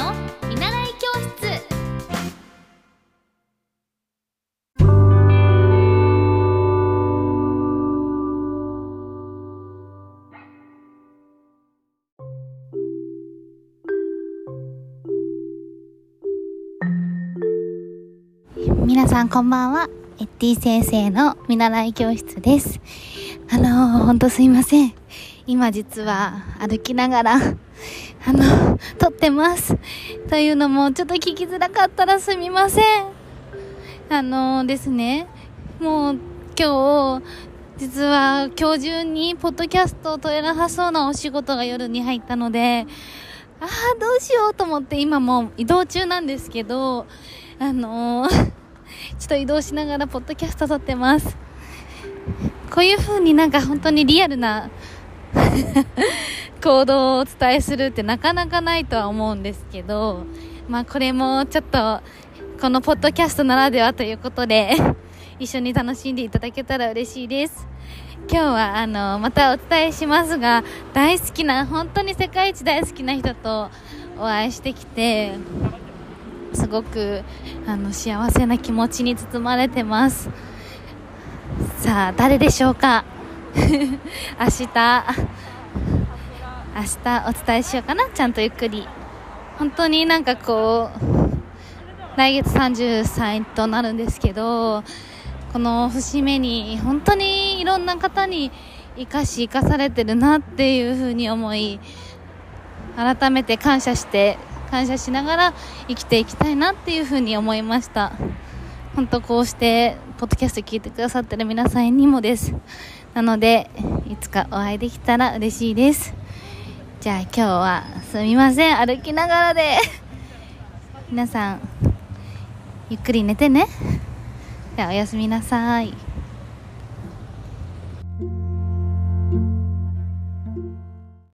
の見習い教室。皆さんこんばんは。エッティ先生の見習い教室です。あのー、ほんとすいません。今実は歩きながら あの撮ってますというのもちょっと聞きづらかったらすみませんあの、ですねもう今日実は今日中にポッドキャストを撮れなさそうなお仕事が夜に入ったのでああどうしようと思って今もう移動中なんですけどあのー、ちょっと移動しながらポッドキャスト撮ってます。こういう風になんか本当にリアルな 行動をお伝えするってなかなかないとは思うんですけど、まあこれもちょっとこのポッドキャストならではということで 一緒に楽しんでいただけたら嬉しいです。今日はあのまたお伝えしますが大好きな本当に世界一大好きな人とお会いしてきてすごくあの幸せな気持ちに包まれてますさあ誰でしょうか？明日。明日お伝えしようかな。ちゃんとゆっくり。本当になんかこう来月30歳となるんですけどこの節目に本当にいろんな方に生かし生かされてるなっていうふうに思い改めて感謝して感謝しながら生きていきたいなっていうふうに思いました。本当こうしてポッドキャスト聞いてくださってる皆さんにもです。なのでいつかお会いできたら嬉しいです。じゃあ今日はすみません。歩きながらで。皆さんゆっくり寝てね。じゃあおやすみなさい。